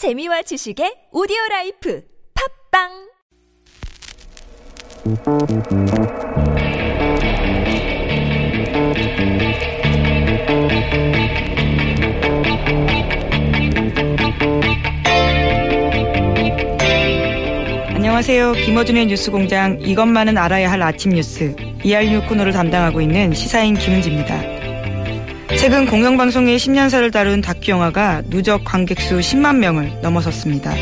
재미와 지식의 오디오 라이프 팟빵 안녕하세요. 김어준의 뉴스공장 이것만은 알아야 할 아침 뉴스 이알뉴 코너를 담당하고 있는 시사인 김은지입니다. 최근 공영방송의 10년사를 다룬 다큐 영화가 누적 관객수 10만 명을 넘어섰습니다.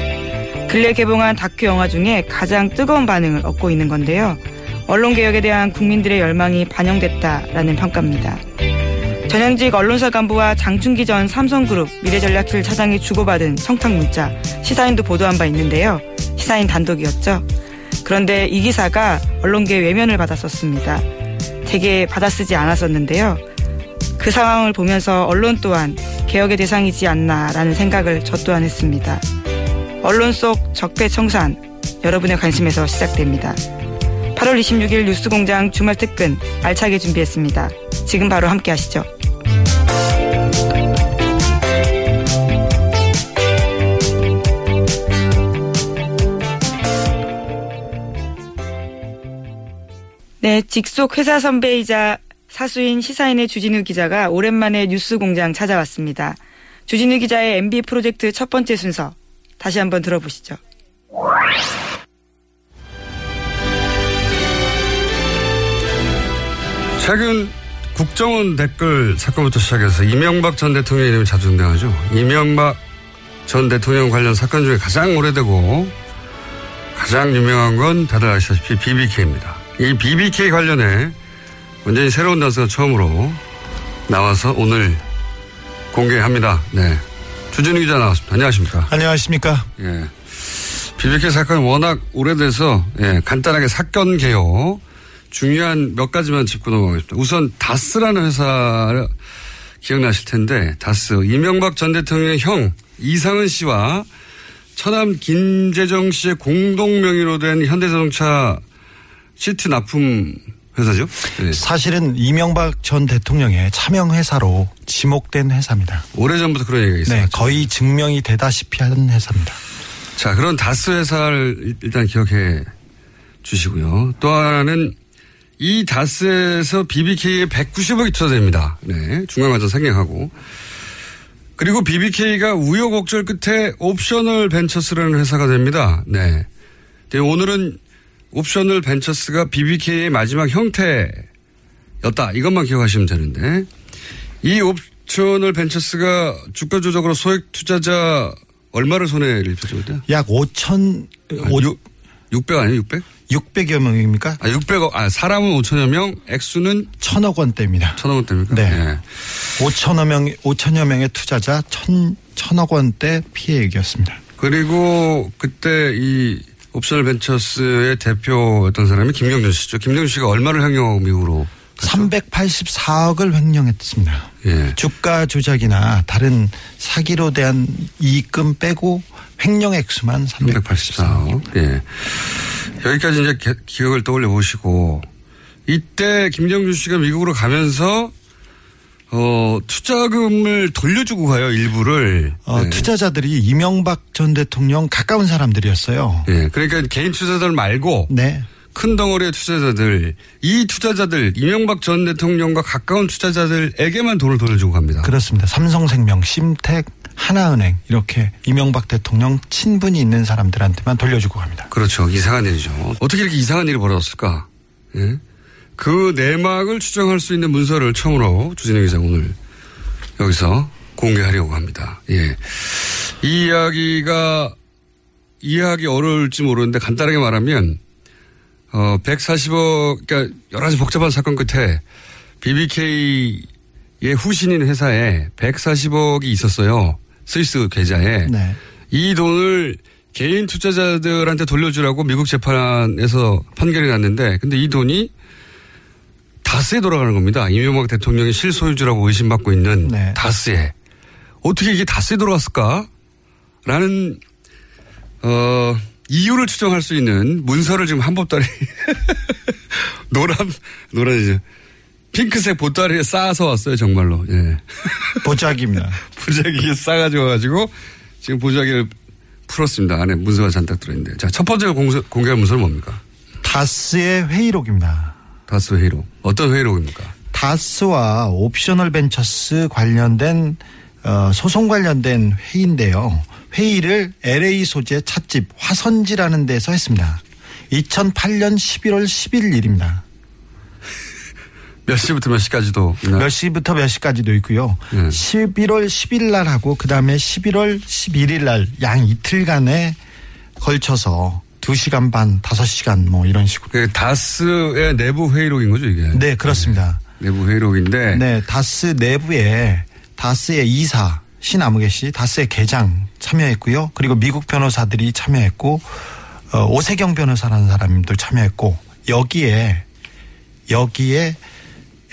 근래 개봉한 다큐 영화 중에 가장 뜨거운 반응을 얻고 있는 건데요. 언론 개혁에 대한 국민들의 열망이 반영됐다라는 평가입니다. 전현직 언론사 간부와 장충기 전 삼성그룹 미래전략실 차장이 주고받은 성탁 문자 시사인도 보도한 바 있는데요. 시사인 단독이었죠. 그런데 이 기사가 언론계 외면을 받았었습니다. 되게 받아쓰지 않았었는데요. 그 상황을 보면서 언론 또한 개혁의 대상이지 않나라는 생각을 저 또한 했습니다. 언론 속 적폐 청산 여러분의 관심에서 시작됩니다. 8월 26일 뉴스공장 주말 특근 알차게 준비했습니다. 지금 바로 함께 하시죠. 네, 직속 회사 선배이자 사수인 시사인의 주진우 기자가 오랜만에 뉴스 공장 찾아왔습니다. 주진우 기자의 MB 프로젝트 첫 번째 순서 다시 한번 들어보시죠. 최근 국정원 댓글 사건부터 시작해서 이명박 전 대통령 이름이 자주 등장하죠. 이명박 전 대통령 관련 사건 중에 가장 오래되고 가장 유명한 건 다들 아시다시피 BBK입니다. 이 BBK 관련해 완전히 새로운 단서가 처음으로 나와서 오늘 공개합니다. 네. 주진우 기자 나왔습니다. 안녕하십니까. 안녕하십니까. 예. BBK 사건이 워낙 오래돼서, 예, 간단하게 사건 개요. 중요한 몇 가지만 짚고 넘어가겠습니다. 우선 다스라는 회사 기억나실 텐데, 다스. 이명박 전 대통령의 형, 이상은 씨와 처남 김재정 씨의 공동 명의로 된 현대자동차 시트 납품 회사죠? 네. 사실은 이명박 전 대통령의 차명 회사로 지목된 회사입니다. 오래전부터 그런 얘기가 있어요. 네, 거의 증명이 되다시피 하는 회사입니다. 자, 그런 다스 회사를 일단 기억해 주시고요. 또 하나는 이 다스에서 BBK에 190억이 투자됩니다. 네, 중간관전 생략하고. 그리고 BBK가 우여곡절 끝에 옵셔널 벤처스라는 회사가 됩니다. 네. 네 오늘은 옵셔널 벤처스가 BBK의 마지막 형태였다. 이것만 기억하시면 되는데 이 옵셔널 벤처스가 주가 조작으로 소액 투자자 얼마를 손해를 입혔죠? 약 5천 아, 6, 600 아니에요 600? 600여 명입니까? 아 600억 아 사람은 5천여 명 액수는 천억 원대입니다. 천억 원대입니까? 네. 네. 5천여 명 5천여 명의 투자자 천 천억 원대 피해액이었습니다. 그리고 그때 이 옵셔널 벤처스의 대표였던 사람이 김경준 씨죠. 김경준 씨가 얼마를 횡령하고 미국으로 갔죠? 384억을 횡령했습니다. 예. 주가 조작이나 다른 사기로 대한 이익금 빼고 횡령 액수만 384억. 384억. 예. 여기까지 이제 기- 기억을 떠올려 보시고 이때 김정준 씨가 미국으로 가면서 어 투자금을 돌려주고 가요 일부를. 어, 네. 투자자들이 이명박 전 대통령 가까운 사람들이었어요. 예. 그러니까 개인 투자자들 말고 네. 큰 덩어리의 투자자들 이 투자자들 이명박 전 대통령과 가까운 투자자들에게만 돈을 돌려주고 갑니다. 그렇습니다. 삼성생명, 심택, 하나은행 이렇게 이명박 대통령 친분이 있는 사람들한테만 돌려주고 갑니다. 그렇죠. 이상한 일이죠. 어떻게 이렇게 이상한 일이 벌어졌을까? 예? 그 내막을 추정할 수 있는 문서를 처음으로 주진영 기자 오늘 여기서 공개하려고 합니다. 예. 이 이야기가 이해하기 어려울지 모르는데 간단하게 말하면 어 140억 그러니까 여러 가지 복잡한 사건 끝에 BBK의 후신인 회사에 140억이 있었어요. 스위스 계좌에. 네. 이 돈을 개인 투자자들한테 돌려주라고 미국 재판에서 판결이 났는데 근데 이 돈이 다스에 돌아가는 겁니다. 이명박 대통령이 실소유주라고 의심받고 있는 네. 다스에. 어떻게 이게 다스에 돌아갔을까? 라는, 어, 이유를 추정할 수 있는 문서를 지금 한 보따리, 노란, 노란이죠. 핑크색 보따리에 쌓아서 왔어요, 정말로. 예. 보자기입니다. 보자기에 싸가지고 와가지고 지금 보자기를 풀었습니다. 안에 문서가 잔뜩 들어있는데. 자, 첫 번째 공개한 문서는 뭡니까? 다스의 회의록입니다. 다스 회의록. 어떤 회의록입니까? 다스와 옵셔널 벤처스 관련된 어, 소송 관련된 회의인데요. 회의를 LA 소재 찻집 화선지라는 데서 했습니다. 2008년 11월 10일 일입니다. 몇 시부터 몇 시까지도. 있나요? 몇 시부터 몇 시까지도 있고요. 네. 11월 10일 날 하고 그다음에 11월 11일 날 양 이틀간에 걸쳐서 2시간 반, 5시간 뭐 이런 식으로. 그 다스의 내부 회의록인 거죠, 이게? 네, 그렇습니다. 내부 회의록인데. 네, 다스 내부에 다스의 이사 신아무개 씨, 다스의 계장 참여했고요. 그리고 미국 변호사들이 참여했고 어, 오세경 변호사라는 사람도 참여했고 여기에 여기에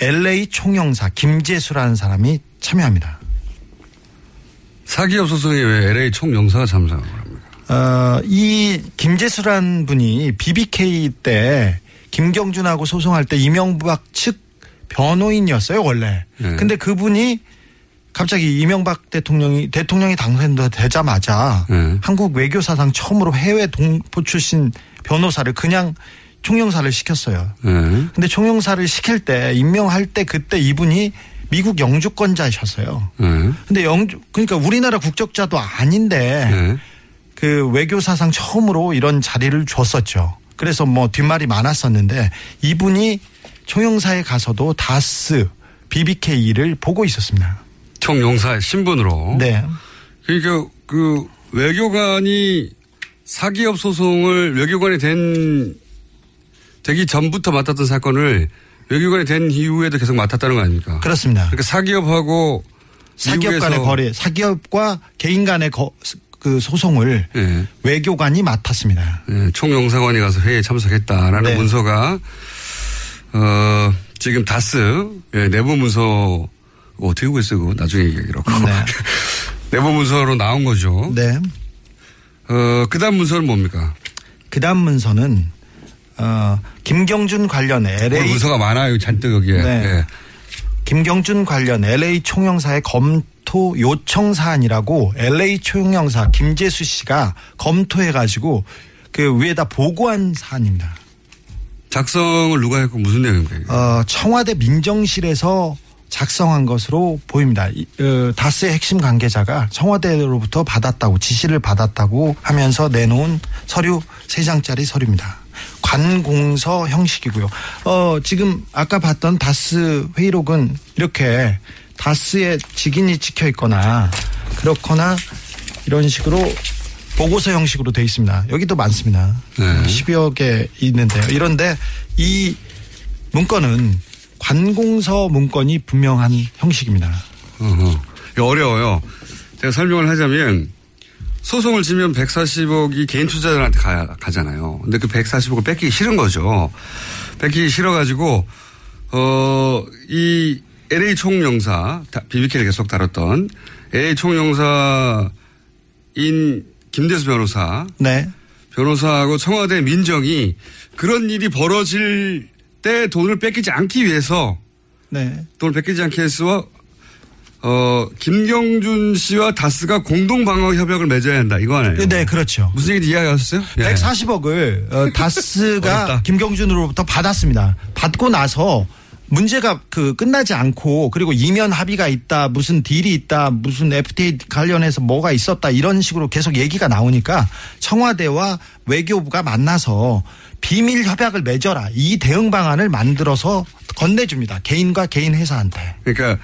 LA 총영사 김재수라는 사람이 참여합니다. 사기업 소송에 왜 LA 총영사가 참석을 합니까? 어, 이 김재수란 분이 BBK 때 김경준하고 소송할 때 이명박 측 변호인이었어요, 원래. 네. 근데 그분이 갑자기 이명박 대통령이 대통령이 당선되자마자 네. 한국 외교사상 처음으로 해외 동포 출신 변호사를 그냥 총영사를 시켰어요. 네. 근데 총영사를 시킬 때 임명할 때 그때 이분이 미국 영주권자셨어요. 네. 근데 영주 그러니까 우리나라 국적자도 아닌데 네. 그 외교 사상 처음으로 이런 자리를 줬었죠. 그래서 뭐 뒷말이 많았었는데 이분이 총영사에 가서도 다스 BBK를 보고 있었습니다. 총영사의 신분으로. 네. 그러니까 그 외교관이 사기업 소송을 외교관이 된 되기 전부터 맡았던 사건을 외교관이 된 이후에도 계속 맡았다는 거 아닙니까? 그렇습니다. 그러니까 사기업하고 사기업 간의 거래, 사기업과 개인 간의 거, 그 소송을 예. 외교관이 맡았습니다. 예, 총영사관이 가서 회의에 참석했다라는 네. 문서가 어 지금 다스 예, 내부 문서 어떻게 보겠어요? 그거 나중에 얘기하기로. 네. 내부 문서로 나온 거죠. 네. 어 그 다음 문서는 뭡니까? 그 다음 문서는, 어, 김경준 관련 LA, 문서가 많아요. 잔뜩 여기에. 네. 예. 김경준 관련 LA 총영사의 검 토 요청 사안이라고 LA 총영사 김재수 씨가 검토해가지고 그 위에다 보고한 사안입니다. 작성을 누가 했고 무슨 내용입니까? 이게? 어, 청와대 민정실에서 작성한 것으로 보입니다. 이, 어, 다스의 핵심 관계자가 청와대로부터 받았다고 지시를 받았다고 하면서 내놓은 서류 세 장짜리 서류입니다. 관공서 형식이고요. 어, 지금 아까 봤던 다스 회의록은 이렇게 다스의 직인이 찍혀 있거나 그렇거나 이런 식으로 보고서 형식으로 돼 있습니다. 여기도 많습니다. 네. 10여 개 있는데요. 이런데 이 문건은 관공서 문건이 분명한 형식입니다. 어허. 어려워요. 제가 설명을 하자면 소송을 지면 140억이 개인 투자자들한테 가, 가잖아요. 근데 그 140억을 뺏기기 싫은 거죠. 뺏기기 싫어가지고 어, 이 LA 총영사, BBK를 계속 다뤘던 LA 총영사인 김대수 변호사, 네. 변호사하고 청와대 민정이 그런 일이 벌어질 때 돈을 뺏기지 않기 위해서 네. 돈을 뺏기지 않게 해서 어 김경준 씨와 다스가 공동 방어 협약을 맺어야 한다 이거 아니에요? 네, 그렇죠. 무슨 얘기 이야기하셨어요? 예. 140억을 어, 다스가. 김경준으로부터 받았습니다. 받고 나서 문제가 그 끝나지 않고 그리고 이면 합의가 있다 무슨 딜이 있다 무슨 FTA 관련해서 뭐가 있었다 이런 식으로 계속 얘기가 나오니까 청와대와 외교부가 만나서 비밀 협약을 맺어라 이 대응 방안을 만들어서 건네줍니다 개인과 개인 회사한테 그러니까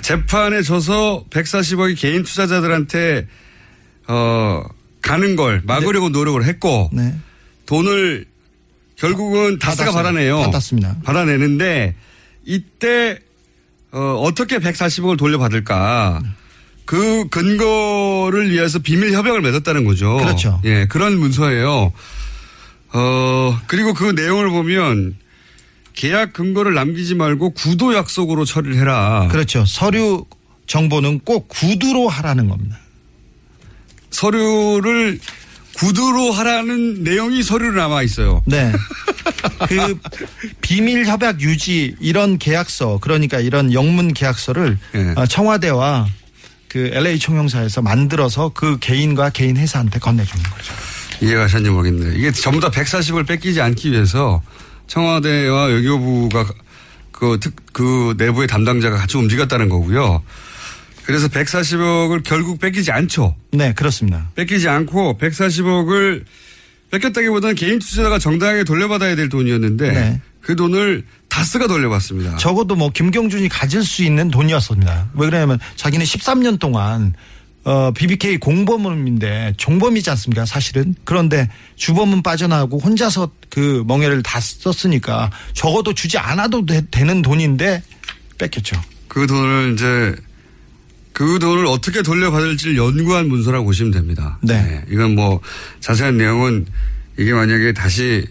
재판에 져서 140억이 개인 투자자들한테 어 가는 걸 막으려고 노력을 했고 네 돈을 결국은 다스가. 받아내요. 받았습니다. 받아내는데 이때 어, 어떻게 140억을 돌려받을까? 그 근거를 위해서 비밀 협약을 맺었다는 거죠. 그렇죠. 예, 그런 문서예요. 어, 그리고 그 내용을 보면 계약 근거를 남기지 말고 구도 약속으로 처리를 해라. 그렇죠 서류 정보는 꼭 구두로 하라는 겁니다. 서류를 구두로 하라는 내용이 서류로 남아 있어요. 네. 그 비밀 협약 유지 이런 계약서 그러니까 이런 영문 계약서를 예. 어, 청와대와 그 LA 총영사에서 만들어서 그 개인과 개인 회사한테 건네주는 거죠. 이해가 하셨는지 모르겠네요. 이게 전부 다 140을 뺏기지 않기 위해서 청와대와 외교부가 그, 특, 그 내부의 담당자가 같이 움직였다는 거고요. 그래서 140억을 결국 뺏기지 않죠. 네, 그렇습니다. 뺏기지 않고 140억을 뺏겼다기보다는 개인 투자자가 정당하게 돌려받아야 될 돈이었는데 네. 그 돈을 다스가 돌려받습니다. 적어도 뭐 김경준이 가질 수 있는 돈이었습니다. 왜 그러냐면 자기는 13년 동안 어, BBK 공범인데 종범이지 않습니까? 사실은. 그런데 주범은 빠져나가고 혼자서 그 멍해를 다 썼으니까 적어도 주지 않아도 되, 는 돈인데 뺏겼죠. 그 돈을 이제 그 돈을 어떻게 돌려받을지를 연구한 문서라고 보시면 됩니다. 네. 이건 뭐 자세한 내용은 이게 만약에 다시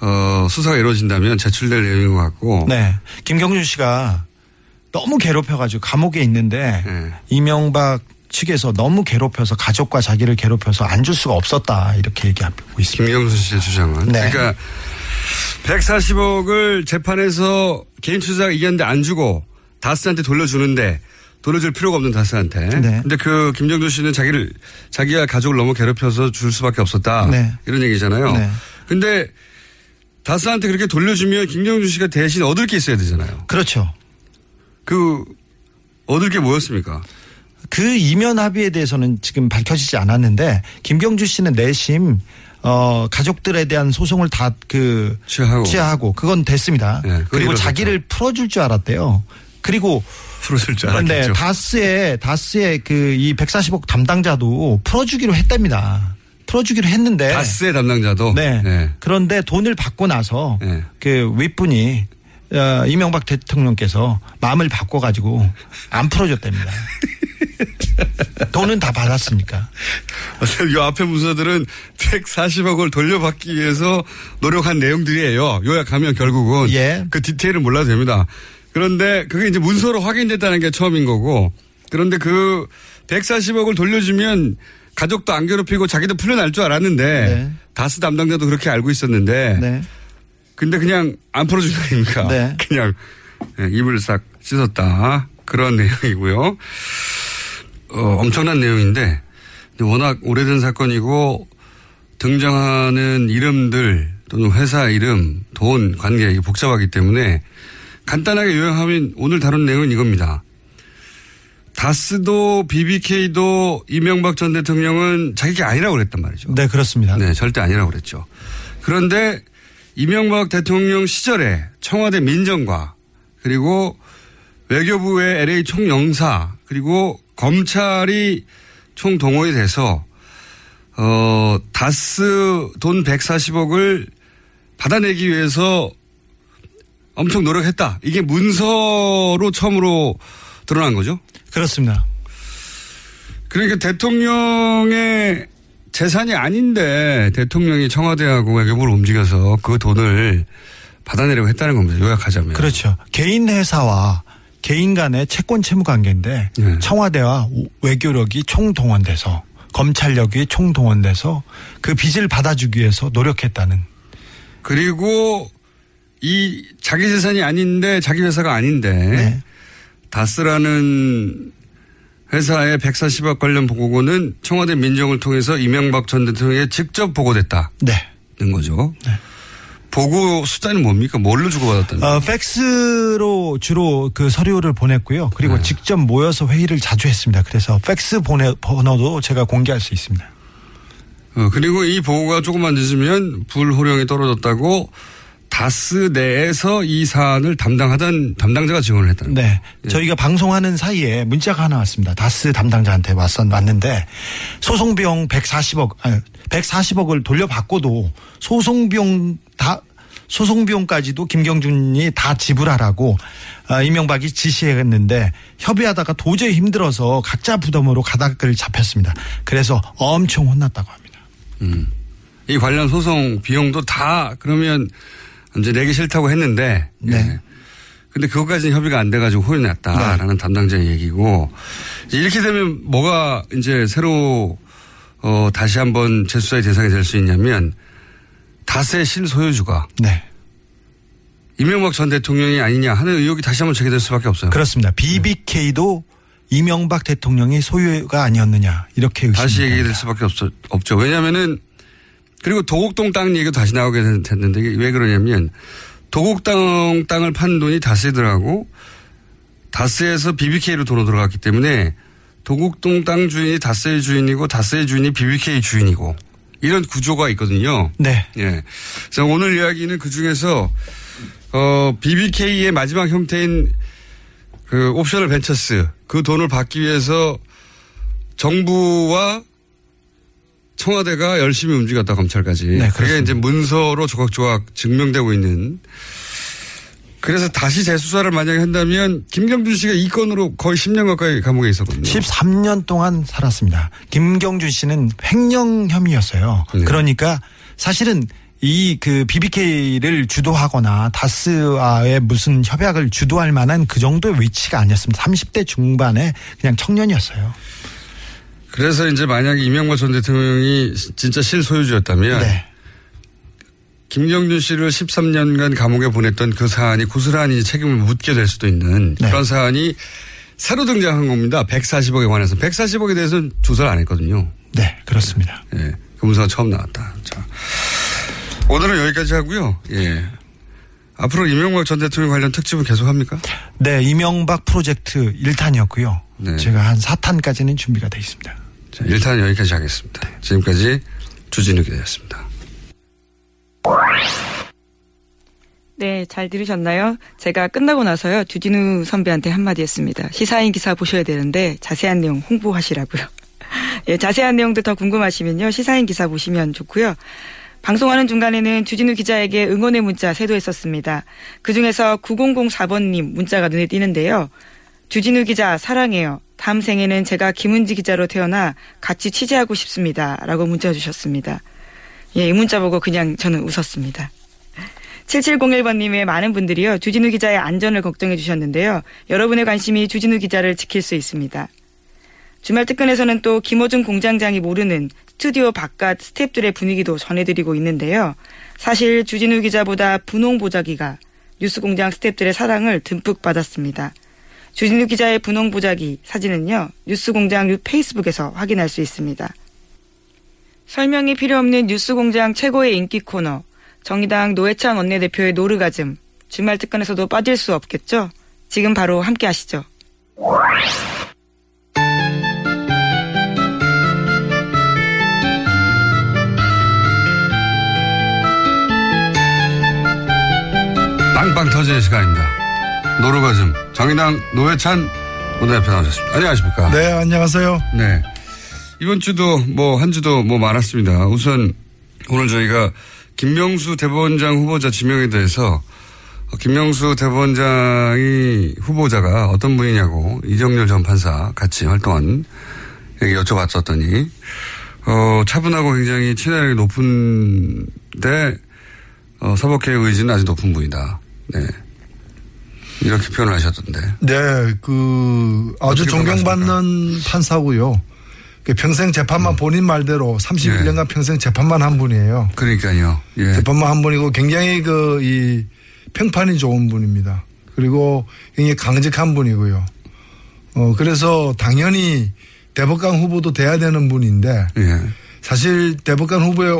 어, 수사가 이루어진다면 제출될 내용인 것 같고. 네. 김경준 씨가 너무 괴롭혀가지고 감옥에 있는데 네. 이명박 측에서 너무 괴롭혀서 가족과 자기를 괴롭혀서 안 줄 수가 없었다 이렇게 얘기하고 있습니다. 김경수 씨의 주장은. 네. 그러니까 140억을 재판에서 개인 투자가 이겼는데 안 주고 다스한테 돌려주는데 돌려줄 필요가 없는 다스한테. 네. 근데 그 김정준 씨는 자기를 자기가 가족을 너무 괴롭혀서 줄 수밖에 없었다. 네. 이런 얘기잖아요. 네. 근데 다스한테 그렇게 돌려주면 김정준 씨가 대신 얻을 게 있어야 되잖아요. 그렇죠. 그 얻을 게 뭐였습니까? 그 이면 합의에 대해서는 지금 밝혀지지 않았는데 김경주 씨는 내심 어 가족들에 대한 소송을 다 그 취하하고. 취하하고 그건 됐습니다. 네, 그리고. 자기를 풀어줄 줄 알았대요. 그리고 풀어줄 줄 네, 알았겠죠. 다스의 다스의 그 이 140억 담당자도 풀어주기로 했답니다. 풀어주기로 했는데 다스의 담당자도. 네. 네. 그런데 돈을 받고 나서 네. 그 윗분이 어, 이명박 대통령께서 마음을 바꿔가지고 안 풀어줬답니다. 돈은 다 받았으니까. 이 앞에 문서들은 140억을 돌려받기 위해서 노력한 내용들이에요. 요약하면 결국은 예. 그 디테일은 몰라도 됩니다. 그런데 그게 이제 문서로 확인됐다는 게 처음인 거고 그런데 그 140억을 돌려주면 가족도 안 괴롭히고 자기도 풀려날 줄 알았는데 네. 다스 담당자도 그렇게 알고 있었는데 네. 근데 그냥 안 풀어준 거 아닙니까? 네. 그냥 예, 입을 싹 씻었다. 그런 내용이고요. 어, 엄청난 내용인데 워낙 오래된 사건이고 등장하는 이름들 또는 회사 이름, 돈, 관계 복잡하기 때문에 간단하게 요약하면 오늘 다룬 내용은 이겁니다. 다스도 BBK도 이명박 전 대통령은 자기가 아니라고 그랬단 말이죠. 네, 그렇습니다. 네, 절대 아니라고 그랬죠. 그런데 이명박 대통령 시절에 청와대 민정과 그리고 외교부의 LA 총영사 그리고 검찰이 총 동원이 돼서 어 다스 돈 140억을 받아내기 위해서 엄청 노력했다. 이게 문서로 처음으로 드러난 거죠. 그렇습니다. 그러니까 대통령의 재산이 아닌데 대통령이 청와대하고 외교부를 움직여서 그 돈을 받아내려고 했다는 겁니다. 요약하자면. 그렇죠. 개인 회사와 개인 간의 채권 채무 관계인데 네. 청와대와 외교력이 총동원돼서 검찰력이 총동원돼서 그 빚을 받아주기 위해서 노력했다는 그리고 이 자기 재산이 아닌데 자기 회사가 아닌데 네. 다스라는 회사의 140억 관련 보고는 청와대 민정을 통해서 이명박 전 대통령에 직접 보고됐다는 네. 거죠. 보고 숫자는 뭡니까? 뭘로 주고받았다는 어? 팩스로 주로 그 서류를 보냈고요. 그리고 네. 직접 모여서 회의를 자주 했습니다. 그래서 팩스 보내, 번호도 제가 공개할 수 있습니다. 어, 그리고 이 보고가 조금만 늦으면 불호령이 떨어졌다고 다스 내에서 이 사안을 담당하던 담당자가 증언을 했다는 거예요. 네. 저희가 방송하는 사이에 문자가 하나 왔습니다. 다스 담당자한테 왔었, 왔는데 소송 비용 140억, 아니, 140억을 돌려받고도 소송 비용 다, 소송 비용까지도 김경준이 다 지불하라고 아, 이명박이 지시했는데 협의하다가 도저히 힘들어서 각자 부담으로 가닥을 잡혔습니다. 그래서 엄청 혼났다고 합니다. 이 관련 소송 비용도 다 그러면 이제 내기 싫다고 했는데. 네. 예. 근데 그것까지는 협의가 안 돼가지고 혼이 났다라는 담당자의 얘기고 이렇게 되면 뭐가 이제 새로 어 다시 한번 재수사의 대상이 될 수 있냐면 다스의 신소유주가 네. 이명박 전 대통령이 아니냐 하는 의혹이 다시 한번 제기될 수밖에 없어요. 그렇습니다. BBK도 이명박 대통령이 소유가 아니었느냐 이렇게 다시 의심이 얘기될. 수밖에 없, 없죠. 왜냐면은 그리고 도곡동 땅 얘기도 다시 나오게 됐는데 왜 그러냐면 도곡동 땅을 판 돈이 다스들하고 다스에서 BBK로 돈으로 들어갔기 때문에 도곡동 땅 주인이 다스의 주인이고 다스의 주인이 BBK 주인이고 이런 구조가 있거든요. 네. 예. 그래서 오늘 이야기는 그 중에서 어 BBK의 마지막 형태인 그 옵셔널 벤처스 그 돈을 받기 위해서 정부와 청와대가 열심히 움직였다 검찰까지. 네, 그게 그렇습니다. 이제 문서로 조각조각 증명되고 있는. 그래서 다시 재수사를 만약에 한다면 김경준 씨가 이 건으로 거의 10년 가까이 감옥에 있었거든요. 13년 동안 살았습니다. 김경준 씨는 횡령 혐의였어요. 네. 그러니까 사실은 이그 BBK를 주도하거나 다스와의 무슨 협약을 주도할 만한 그 정도의 위치가 아니었습니다. 30대 중반에 그냥 청년이었어요. 그래서 이제 만약에 이명박 전 대통령이 진짜 실소유주였다면 네. 김경준 씨를 13년간 감옥에 보냈던 그 사안이 고스란히 책임을 묻게 될 수도 있는 네. 그런 사안이 새로 등장한 겁니다. 140억에 관해서. 140억에 대해서는 조사를 안 했거든요. 네, 그렇습니다. 예. 그 문서가 처음 나왔다. 자. 오늘은 여기까지 하고요. 예. 앞으로 이명박 전 대통령 관련 특집은 계속 합니까? 네, 이명박 프로젝트 1탄이었고요. 네. 제가 한 4탄까지는 준비가 되어 있습니다. 자, 일단 여기까지 하겠습니다. 지금까지 주진우 기자였습니다. 네, 잘 들으셨나요? 제가 끝나고 나서요, 주진우 선배한테 한마디 했습니다. 시사인 기사 보셔야 되는데, 자세한 내용 홍보하시라고요. 예, 자세한 내용도 더 궁금하시면요, 시사인 기사 보시면 좋고요. 방송하는 중간에는 주진우 기자에게 응원의 문자 세도했었습니다. 그 중에서 9004번님 문자가 눈에 띄는데요. 주진우 기자 사랑해요. 다음 생에는 제가 김은지 기자로 태어나 같이 취재하고 싶습니다. 라고 문자 주셨습니다. 예, 이 문자 보고 그냥 저는 웃었습니다. 7701번님의 많은 분들이요. 주진우 기자의 안전을 걱정해 주셨는데요. 여러분의 관심이 주진우 기자를 지킬 수 있습니다. 주말 특근에서는 또 김호중 공장장이 모르는 스튜디오 바깥 스탭들의 분위기도 전해드리고 있는데요. 사실 주진우 기자보다 분홍 보자기가 뉴스공장 스탭들의 사랑을 듬뿍 받았습니다. 주진우 기자의 분홍 보자기 사진은요. 뉴스공장 페이스북에서 확인할 수 있습니다. 설명이 필요 없는 뉴스공장 최고의 인기 코너 정의당 노회찬 원내대표의 노르가즘 주말 특근에서도 빠질 수 없겠죠? 지금 바로 함께 하시죠. 빵빵 터지는 시간입니다. 노르가즘 정의당 노회찬 원내대표 나오셨습니다. 안녕하십니까? 네, 안녕하세요. 네. 이번 주도 뭐 한 주도 뭐 많았습니다. 우선 오늘 저희가 김명수 대법원장 후보자 지명에 대해서 어, 김명수 대법원장이 후보자가 어떤 분이냐고 이정렬 전 판사 같이 활동한 얘기 여쭤봤었더니 어, 차분하고 굉장히 친화력이 높은데 어, 사법개혁 의지는 아주 높은 분이다. 네. 이렇게 표현을 하셨던데. 네, 그 아주 존경받는 판사고요. 그 평생 재판만 본인 말대로 31년간 평생 재판만 한 분이에요. 그러니까요. 예. 재판만 한 분이고 굉장히 그 이 평판이 좋은 분입니다. 그리고 굉장히 강직한 분이고요. 어 그래서 당연히 대법관 후보도 돼야 되는 분인데 예. 사실 대법관 후보에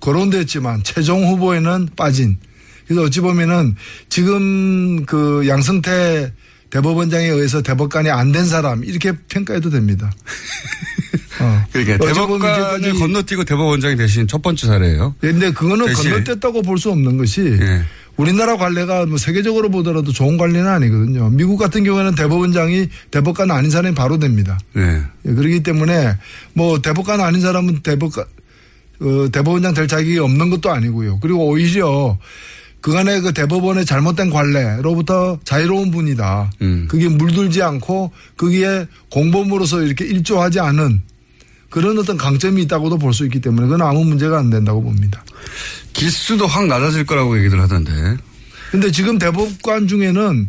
거론됐지만 최종 후보에는 빠진. 그래서 어찌 보면은 지금 그 양승태 대법원장에 의해서 대법관이 안 된 사람 이렇게 평가해도 됩니다. 어. 그러니까 대법관을 이제까지- 건너뛰고 대법원장이 되신 첫 번째 사례예요. 근데 그거는 대신- 건너뛰었다고 볼 수 없는 것이 예. 우리나라 관례가 뭐 세계적으로 보더라도 좋은 관례는 아니거든요. 미국 같은 경우에는 대법원장이 대법관 아닌 사람이 바로 됩니다. 네. 예, 그렇기 때문에 뭐 대법관 아닌 사람은 대법관 어, 대법원장 될 자격이 없는 것도 아니고요. 그리고 오히려 그간의 그 대법원의 잘못된 관례로부터 자유로운 분이다. 음. 그게 물들지 않고 거기에 공범으로서 이렇게 일조하지 않은 그런 어떤 강점이 있다고도 볼 수 있기 때문에 그건 아무 문제가 안 된다고 봅니다. 기수도 확 낮아질 거라고 얘기들 하던데. 근데 지금 대법관 중에는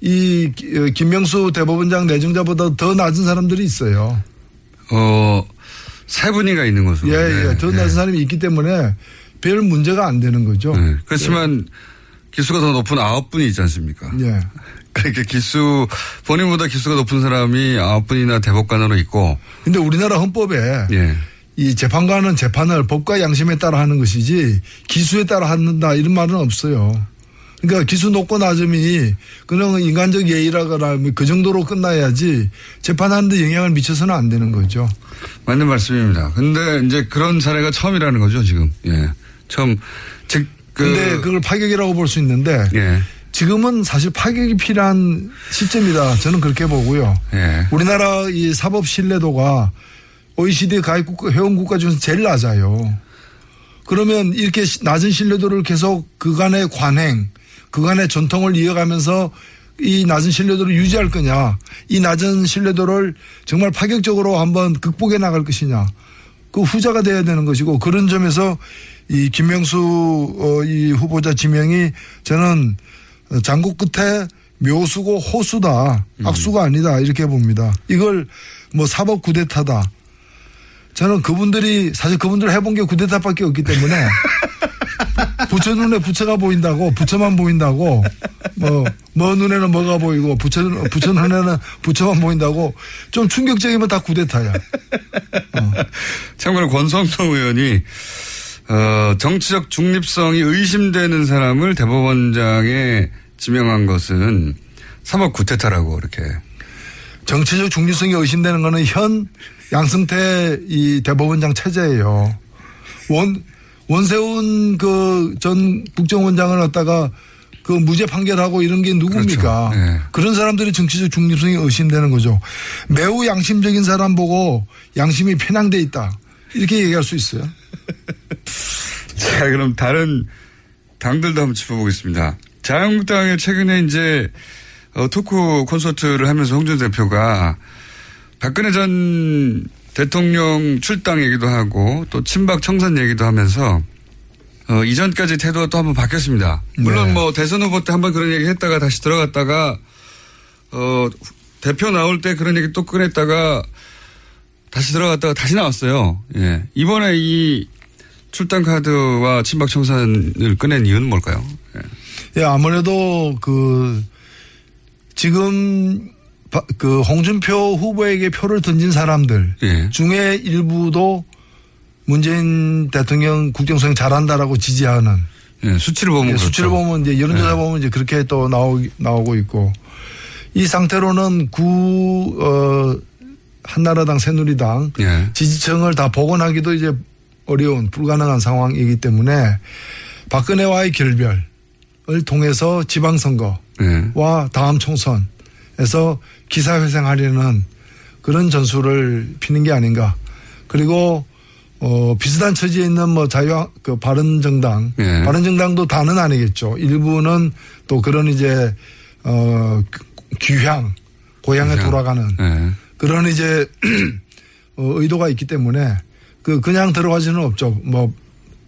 이 김명수 대법원장 내정자보다 더 낮은 사람들이 있어요. 어, 세 분이가 있는 것으로. 예, 네. 예. 더 네. 낮은 사람이 있기 때문에 별 문제가 안 되는 거죠. 네. 그렇지만 기수가 더 높은 아홉 분이 있지 않습니까? 예. 그렇게 기수, 본인보다 기수가 높은 사람이 아홉 분이나 대법관으로 있고, 근데 우리나라 헌법에 예. 이 재판관은 재판을 법과 양심에 따라 하는 것이지 기수에 따라 한다 이런 말은 없어요. 그러니까 기수 높고 낮음이 그냥 인간적 예의라거나 그 정도로 끝나야지 재판하는데 영향을 미쳐서는 안 되는 거죠. 맞는 말씀입니다. 근데 이제 그런 사례가 처음이라는 거죠, 지금. 예. 처음, 즉, 그. 근데 그걸 파격이라고 볼 수 있는데 예. 지금은 사실 파격이 필요한 시점이다. 저는 그렇게 보고요. 예. 우리나라 이 사법 신뢰도가 OECD 가입 국가 회원 국가 중에서 제일 낮아요. 그러면 이렇게 시- 낮은 신뢰도를 계속 그간의 관행, 그간의 전통을 이어가면서 이 낮은 신뢰도를 유지할 거냐, 이 낮은 신뢰도를 정말 파격적으로 한번 극복해 나갈 것이냐, 그 후자가 돼야 되는 것이고 그런 점에서 이 김명수 어, 이 후보자 지명이 저는 장고 끝에 묘수고 호수다, 악수가 아니다 이렇게 봅니다. 이걸 뭐 사법 구데타다. 저는 그분들이 사실 그분들 해본 게 구데타밖에 없기 때문에 부처 눈에 부처가 보인다고 부처만 보인다고 뭐뭐 눈에는 뭐가 보이고 부처 부처 눈에는 부처만 보인다고 좀 충격적이면 다 구데타야. 참고로 권성동 의원이 어, 정치적 중립성이 의심되는 사람을 대법원장에 지명한 것은 사법 구태타라고 이렇게 정치적 중립성이 의심되는 거는 현 양승태 이 대법원장 체제예요. 원 원세훈 그 전 국정원장을 갖다가 그 무죄 판결하고 이런 게 누굽니까? 그렇죠. 네. 그런 사람들이 정치적 중립성이 의심되는 거죠. 매우 양심적인 사람 보고 양심이 편향돼 있다. 이렇게 얘기할 수 있어요. 자, 그럼 다른 당들도 한번 짚어보겠습니다. 자유한국당에 최근에 이제 어, 토크 콘서트를 하면서 홍준 대표가 박근혜 전 대통령 출당 얘기도 하고 또 친박 청산 얘기도 하면서 어, 이전까지 태도가 또 한번 바뀌었습니다. 물론 네. 뭐 대선 후보 때 한번 그런 얘기 했다가 다시 들어갔다가 어, 대표 나올 때 그런 얘기 또 꺼냈다가 다시 들어갔다가 다시 나왔어요. 예. 이번에 이 출당 카드와 친박 청산을 꺼낸 이유는 뭘까요? 예. 예, 아무래도 그 지금 바- 그 홍준표 후보에게 표를 던진 사람들 예. 중에 일부도 문재인 대통령 국정수행 잘한다라고 지지하는 예, 수치를 보면 예, 그렇죠. 수치를 보면 이제 여론조사 네. 보면 이제 그렇게 또 나오, 나오고 있고 이 상태로는 구, 어, 한나라당 새누리당 예. 지지층을 다 복원하기도 이제 어려운 불가능한 상황이기 때문에 박근혜와의 결별을 통해서 지방선거와 예. 다음 총선에서 기사회생하려는 그런 전술을 피는 게 아닌가. 그리고 어 비슷한 처지에 있는 뭐 자유 그 바른 정당 예. 바른 정당도 다는 아니겠죠. 일부는 또 그런 이제 어 귀향 고향에. 돌아가는 예. 그런 이제 어, 의도가 있기 때문에 그 그냥 들어갈 수는 없죠. 뭐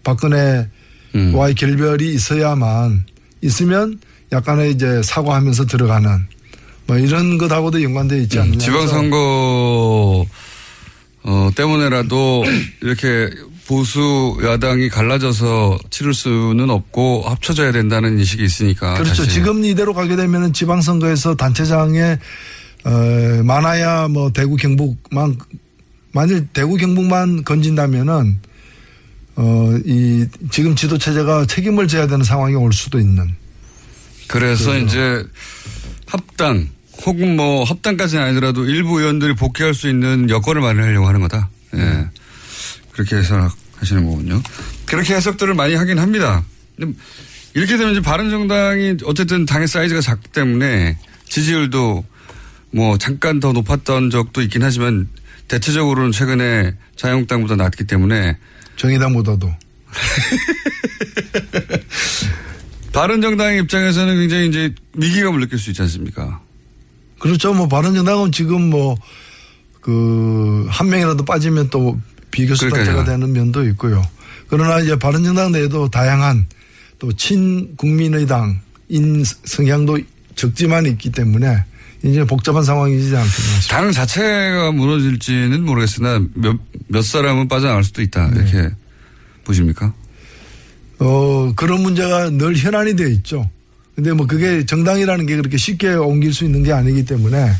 박근혜와의 음. 결별이 있어야만 있으면 약간의 이제 사과하면서 들어가는 뭐 이런 것하고도 연관되어 있지 않느냐. 음, 지방선거 어, 때문에라도 이렇게 보수 야당이 갈라져서 치를 수는 없고 합쳐져야 된다는 인식이 있으니까. 그렇죠. 다시. 지금 이대로 가게 되면은 지방선거에서 단체장에 어, 많아야 뭐 대구 경북만 만일 대구 경북만 건진다면은 어, 이 지금 지도 체제가 책임을 져야 되는 상황이 올 수도 있는. 그래서 이제 합당 혹은 뭐 합당까지는 아니더라도 일부 의원들이 복귀할 수 있는 여건을 마련하려고 하는 거다. 예. 그렇게 해석하시는 거군요. 그렇게 해석들을 많이 하긴 합니다. 이렇게 되면 이제 바른정당이 어쨌든 당의 사이즈가 작기 때문에 지지율도 뭐 잠깐 더 높았던 적도 있긴 하지만 대체적으로는 최근에 자유한국당보다 낮기 때문에 정의당보다도. 바른정당의 입장에서는 굉장히 이제 위기감을 느낄 수 있지 않습니까? 그렇죠. 뭐 바른정당은 지금 뭐 그 한 명이라도 빠지면 또 비교수단체가. 되는 면도 있고요. 그러나 이제 바른정당 내에도 다양한 또 친국민의당인 성향도 적지만 있기 때문에 이제 복잡한 상황이지 않겠나. 당 자체가 무너질지는 모르겠으나 몇, 몇 사람은 빠져나갈 수도 있다. 이렇게 보십니까? 어, 그런 문제가 늘 현안이 되어 있죠. 근데 뭐 그게 정당이라는 게 그렇게 쉽게 옮길 수 있는 게 아니기 때문에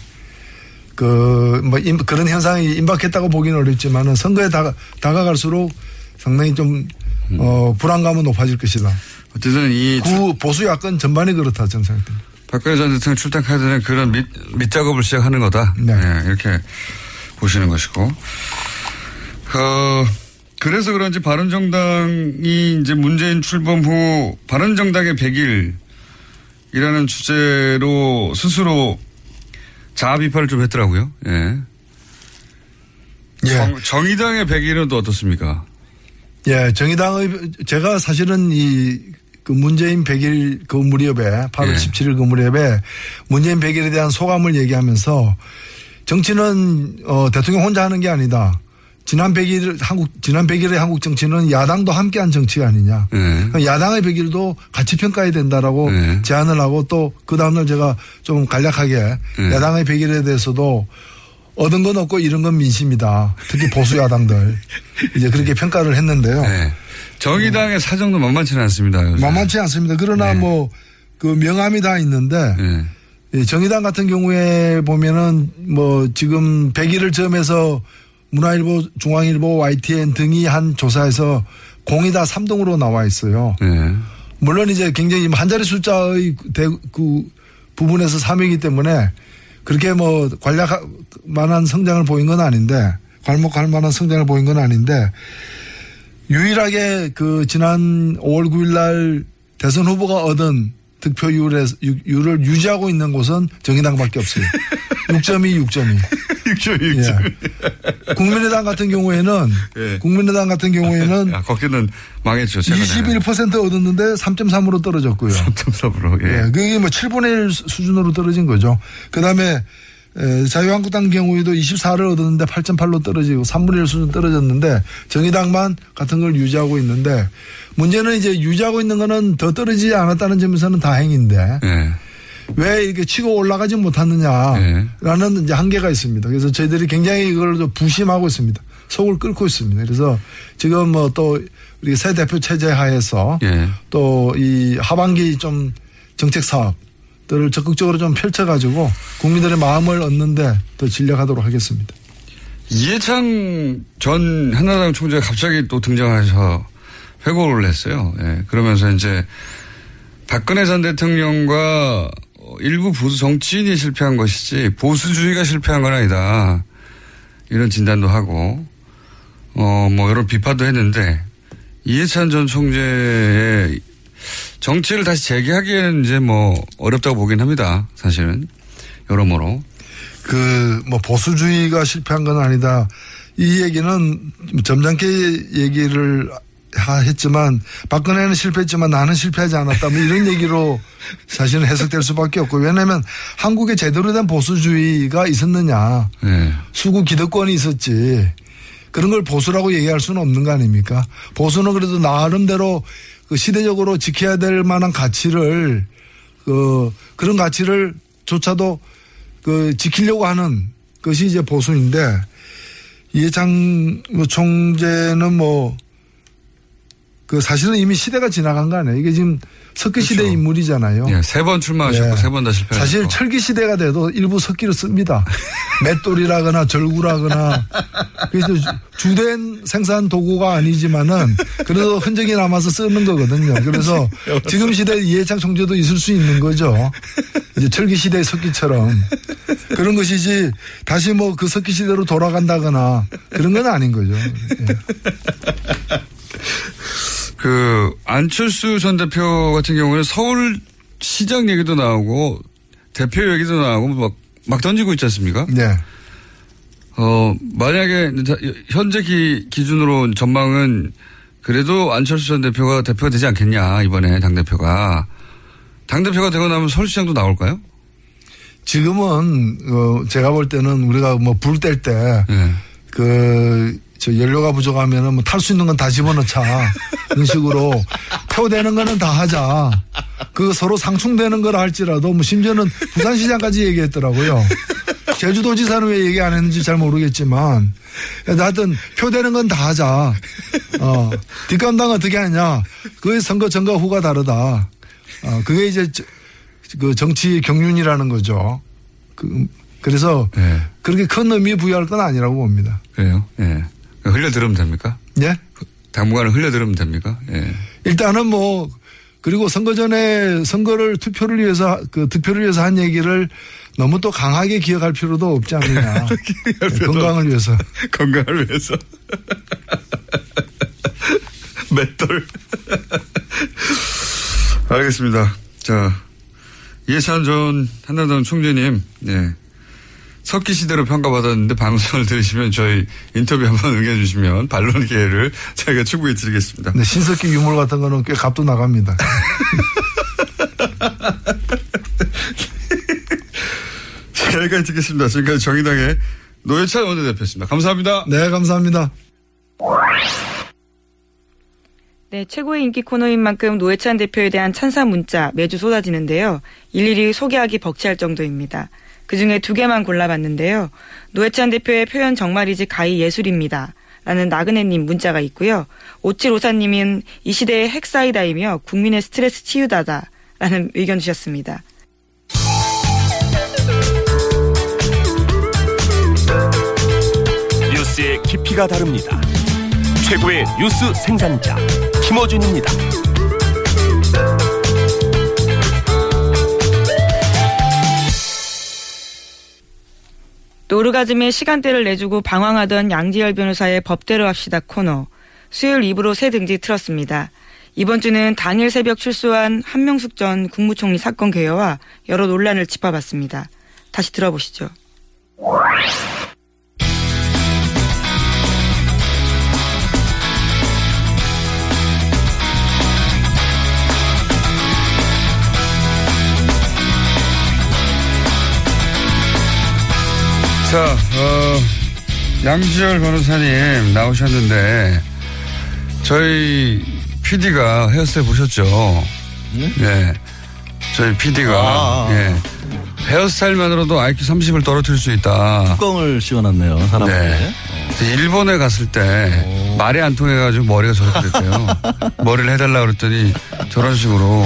그 뭐 그런 현상이 임박했다고 보기는 어렵지만은 선거에 다가, 다가갈수록 상당히 좀 어, 불안감은 높아질 것이다. 어쨌든 이 구 보수 야권 전반이 그렇다 저는 생각됩니다. 박근혜 전 대통령 출당 카드는 그런 밑, 밑작업을 시작하는 거다. 네. 이렇게 보시는 것이고. 어, 그래서 그런지 바른정당이 이제 문재인 출범 후 바른정당의 100일이라는 주제로 스스로 자아 비판을 좀 했더라고요. 예. 예. 정, 정의당의 100일은 또 어떻습니까? 예, 정의당의 제가 사실은 이 그 문재인 100일 그 무렵에 8월 예. 17일 그 무렵에 문재인 100일에 대한 소감을 얘기하면서 정치는 어 대통령 혼자 하는 게 아니다. 지난 100일 한국 지난 100일의 한국 정치는 야당도 함께한 정치가 아니냐. 예. 야당의 100일도 같이 평가해야 된다라고 네. 제안을 하고 또 그 다음날 제가 좀 간략하게 네. 야당의 100일에 대해서도 얻은 건 없고 잃은 건 민심이다. 특히 보수 야당들 이제 그렇게 평가를 했는데요. 예. 정의당의 사정도 만만치는 않습니다. 요새. 만만치 않습니다. 그러나 네. 뭐그 명함이 다 있는데 예. 이 정의당 같은 경우에 보면은 뭐 지금 100일을 점해서 문화일보, 중앙일보, YTN 등이 한 조사에서 공이 다 3등으로 나와 있어요. 예. 물론 이제 굉장히 한 자리 숫자의 대, 그 부분에서 3위이기 때문에 그렇게 뭐 관략할 만한 성장을 보인 건 아닌데 괄목할 만한 성장을 보인 건 아닌데 유일하게 그 지난 5월 9일 날 대선 후보가 얻은 득표율을 율을 유지하고 있는 곳은 정의당밖에 없어요. 6.2, 6.2. 6점, 예. 국민의당 같은 경우에는 예. 국민의당 같은 경우에는 야, 거기는 망했죠. 최근에. 21% 얻었는데 3.3으로 떨어졌고요. 3.3으로. 예. 예, 그게 뭐 7분의 1 수준으로 떨어진 거죠. 그 다음에 자유한국당 경우에도 24를 얻었는데 8.8로 떨어지고 3분의 1 수준 떨어졌는데 정의당만 같은 걸 유지하고 있는데 문제는 이제 유지하고 있는 거는 더 떨어지지 않았다는 점에서는 다행인데 예. 왜 이렇게 치고 올라가지 못하느냐라는 이제 한계가 있습니다. 그래서 저희들이 굉장히 이걸 좀 부심하고 있습니다. 속을 끓고 있습니다. 그래서 지금 뭐 또 우리 새 대표 체제 하에서 예. 또이 하반기 좀 정책 사업 들을 적극적으로 좀 펼쳐가지고 국민들의 마음을 얻는데 더 진력하도록 하겠습니다. 이해창 전 한나라당 총재가 갑자기 또 등장해서 회고를 했어요. 예. 그러면서 이제 박근혜 전 대통령과 일부 보수 정치인이 실패한 것이지 보수주의가 실패한 건 아니다. 이런 진단도 하고 어뭐 여러 비판도 했는데 이해찬 전 총재의 정치를 다시 재개하기에는 이제 뭐 어렵다고 보긴 합니다. 사실은 여러모로 그 뭐 보수주의가 실패한 건 아니다. 이 얘기는 점잖게 얘기를 하- 했지만 박근혜는 실패했지만 나는 실패하지 않았다. 뭐 이런 얘기로 사실은 해석될 수밖에 없고 왜냐하면 한국에 제대로 된 보수주의가 있었느냐. 예. 수구 기득권이 있었지. 그런 걸 보수라고 얘기할 수는 없는 거 아닙니까? 보수는 그래도 나름대로 그 시대적으로 지켜야 될 만한 가치를 그 그런 가치를 조차도 그 지키려고 하는 것이 이제 보수인데 이해창 뭐 총재는 뭐 그 사실은 이미 시대가 지나간 거 아니에요. 이게 지금 석기 시대 그렇죠. 인물이잖아요. 예, 세번 출마하셨고 예. 세번다 실패하셨고 사실 철기 시대가 돼도 일부 석기를 씁니다. 맷돌이라거나 절구라거나 그래서 주된 생산 도구가 아니지만은 그래도 흔적이 남아서 쓰는 거거든요. 그래서 지금 시대 이해창 총재도 있을 수 있는 거죠. 이제 철기 시대의 석기처럼 그런 것이지 다시 뭐 그 석기 시대로 돌아간다거나 그런 건 아닌 거죠. 예. 그 안철수 전 대표 같은 경우는 서울 시장 얘기도 나오고 대표 얘기도 나오고 막, 막 던지고 있지 않습니까? 네. 어, 만약에 자- 현재 기, 기준으로 전망은 그래도 안철수 전 대표가 대표가 되지 않겠냐 이번에 당 대표가 당 대표가 되고 나면 서울시장도 나올까요? 지금은 어 제가 볼 때는 우리가 뭐 불 뗄때 예. 그, 저 연료가 부족하면은 뭐 탈 수 있는 건 다 집어넣자. 이런 식으로 표되는 거는 다 하자. 그 서로 상충되는 걸 할지라도 뭐 심지어는 부산시장까지 얘기했더라고요. 제주도지사는 왜 얘기 안 했는지 잘 모르겠지만 하여튼 표되는 건 다 하자. 어, 뒷감당 어떻게 하냐. 그게 선거 전과 후가 다르다. 어, 그게 이제 저- 그 정치 경륜이라는 거죠. 그, 그래서 예. 그렇게 큰 의미 부여할 건 아니라고 봅니다. 그래요. 예. 흘려 들으면 됩니까? 예? 당분간은 흘려 들으면 됩니까? 예. 일단은 뭐 그리고 선거 전에 선거를 투표를 위해서 그 득표를 위해서 한 얘기를 너무 또 강하게 기억할 필요도 없지 않느냐. 건강을 위해서. 건강을 위해서. 맷돌. 알겠습니다. 자, 이해찬 전 한나라당 총재님, 네. 석기 시대로 평가받았는데 방송을 들으시면 저희 인터뷰 한번 응해주시면 반론 기회를 저희가 추구해 드리겠습니다. 근데 신석기 유물 같은 거는 꽤 값도 나갑니다. 자, 여기까지 듣겠습니다. 지금까지 정의당의 노회찬 원내대표였습니다. 감사합니다. 네, 감사합니다. 네, 최고의 인기 코너인 만큼 노회찬 대표에 대한 찬사 문자 매주 쏟아지는데요. 일일이 소개하기 벅찰 정도입니다. 그 중에 두 개만 골라봤는데요. 노회찬 대표의 표현 정말이지 가히 예술입니다. 라는 나그네님 문자가 있고요. 오칠오사님은 이 시대의 핵사이다이며 국민의 스트레스 치유다다. 라는 의견 주셨습니다. 뉴스의 깊이가 다릅니다. 최고의 뉴스 생산자 김어준입니다. 노르가즘에 시간대를 내주고 방황하던 양지열 변호사의 법대로 합시다 코너. 수요일 2부로 새 등지 틀었습니다. 이번 주는 당일 새벽 출소한 한명숙 전 국무총리 사건 개요와 여러 논란을 짚어봤습니다. 다시 들어보시죠. 자, 어, 양지열 변호사님 나오셨는데, 저희 PD가 헤어스타일 보셨죠? 네. 저희 PD가, 아, 아. 예. 헤어스타일만으로도 IQ 30을 떨어뜨릴 수 있다. 뚜껑을 씌워놨네요, 사람한테. 네. 일본에 갔을 때 말이 안 통해가지고 머리가 저렇게 됐대요. 머리를 해달라 그랬더니 저런 식으로.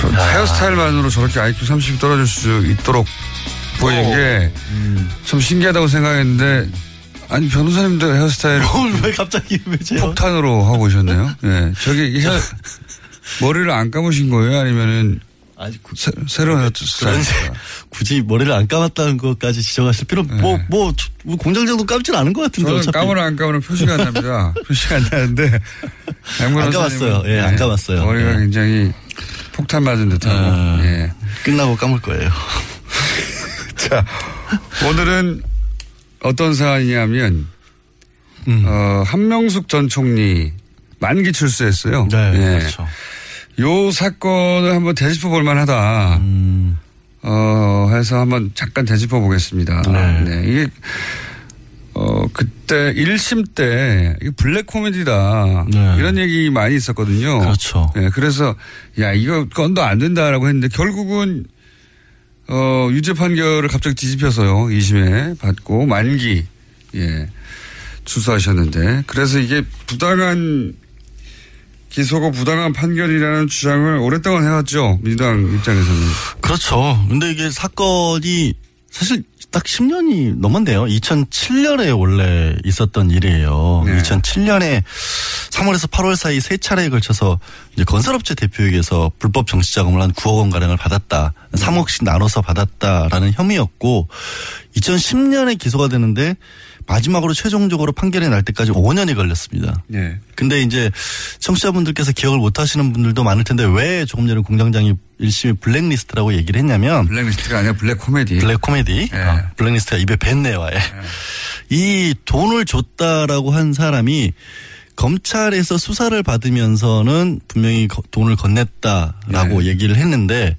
저 헤어스타일만으로 저렇게 IQ 30이 떨어질 수 있도록 보이는 게 참 신기하다고 생각했는데 아니 변호사님도 헤어스타일 뭘왜 갑자기 왜 제가. 폭탄으로 하고 오셨네요. 예. 저기 헤어, 머리를 안 감으신 거예요? 아니면은 아니, 구, 새, 새로운 헤어스타일? 그런, 굳이 머리를 안 감았다는 것까지 지적하실 필요, 뭐, 뭐, 뭐 공장장도 감진 않은 것 같은데. 저는 어차피. 까무나 안 까무나 표시가 안 납니다. 표시가 안 나는데. 양안 변호사님은, 감았어요. 예, 안 감았어요. 머리가 예. 굉장히 폭탄 맞은 듯하고. 아. 예. 끝나고 감을 거예요. 자, 오늘은 어떤 사안이냐면, 음. 어, 한명숙 전 총리 만기 출소했어요. 네, 예. 그렇죠. 요 사건을 한번 되짚어 볼 만하다. 음, 어, 해서 한번 잠깐 되짚어 보겠습니다. 네. 이게, 어, 그때 1심 때, 이게 블랙 코미디다. 네. 이런 얘기 많이 있었거든요. 그렇죠. 예, 그래서, 야, 이거 건도 안 된다라고 했는데, 결국은, 어, 유죄 판결을 갑자기 뒤집혀서요. 2심에 받고, 만기, 예, 출소하셨는데, 그래서 이게 부당한 기소고 부당한 판결이라는 주장을 오랫동안 해왔죠. 민주당 입장에서는. 그렇죠. 근데 이게 사건이 사실 딱 10년이 넘었네요. 2007년에 원래 있었던 일이에요. 네. 2007년에 3월에서 8월 사이 세 차례에 걸쳐서 이제 건설업체 대표에게서 불법 정치 자금을 한 9억 원 가량을 받았다. 3억씩 나눠서 받았다라는 혐의였고 2010년에 기소가 되는데 마지막으로 최종적으로 판결이 날 때까지 5년이 걸렸습니다. 예. 근데 이제 청취자분들께서 기억을 못 하시는 분들도 많을 텐데 왜 조금 전에 공장장이 일심이 블랙리스트라고 얘기를 했냐면 블랙리스트가 아니라 블랙 코미디. 블랙 코미디 예. 아, 블랙리스트가 입에 뱄네요 아예 이 돈을 줬다라고 한 사람이 검찰에서 수사를 받으면서는 분명히 거- 돈을 건넸다라고 예. 얘기를 했는데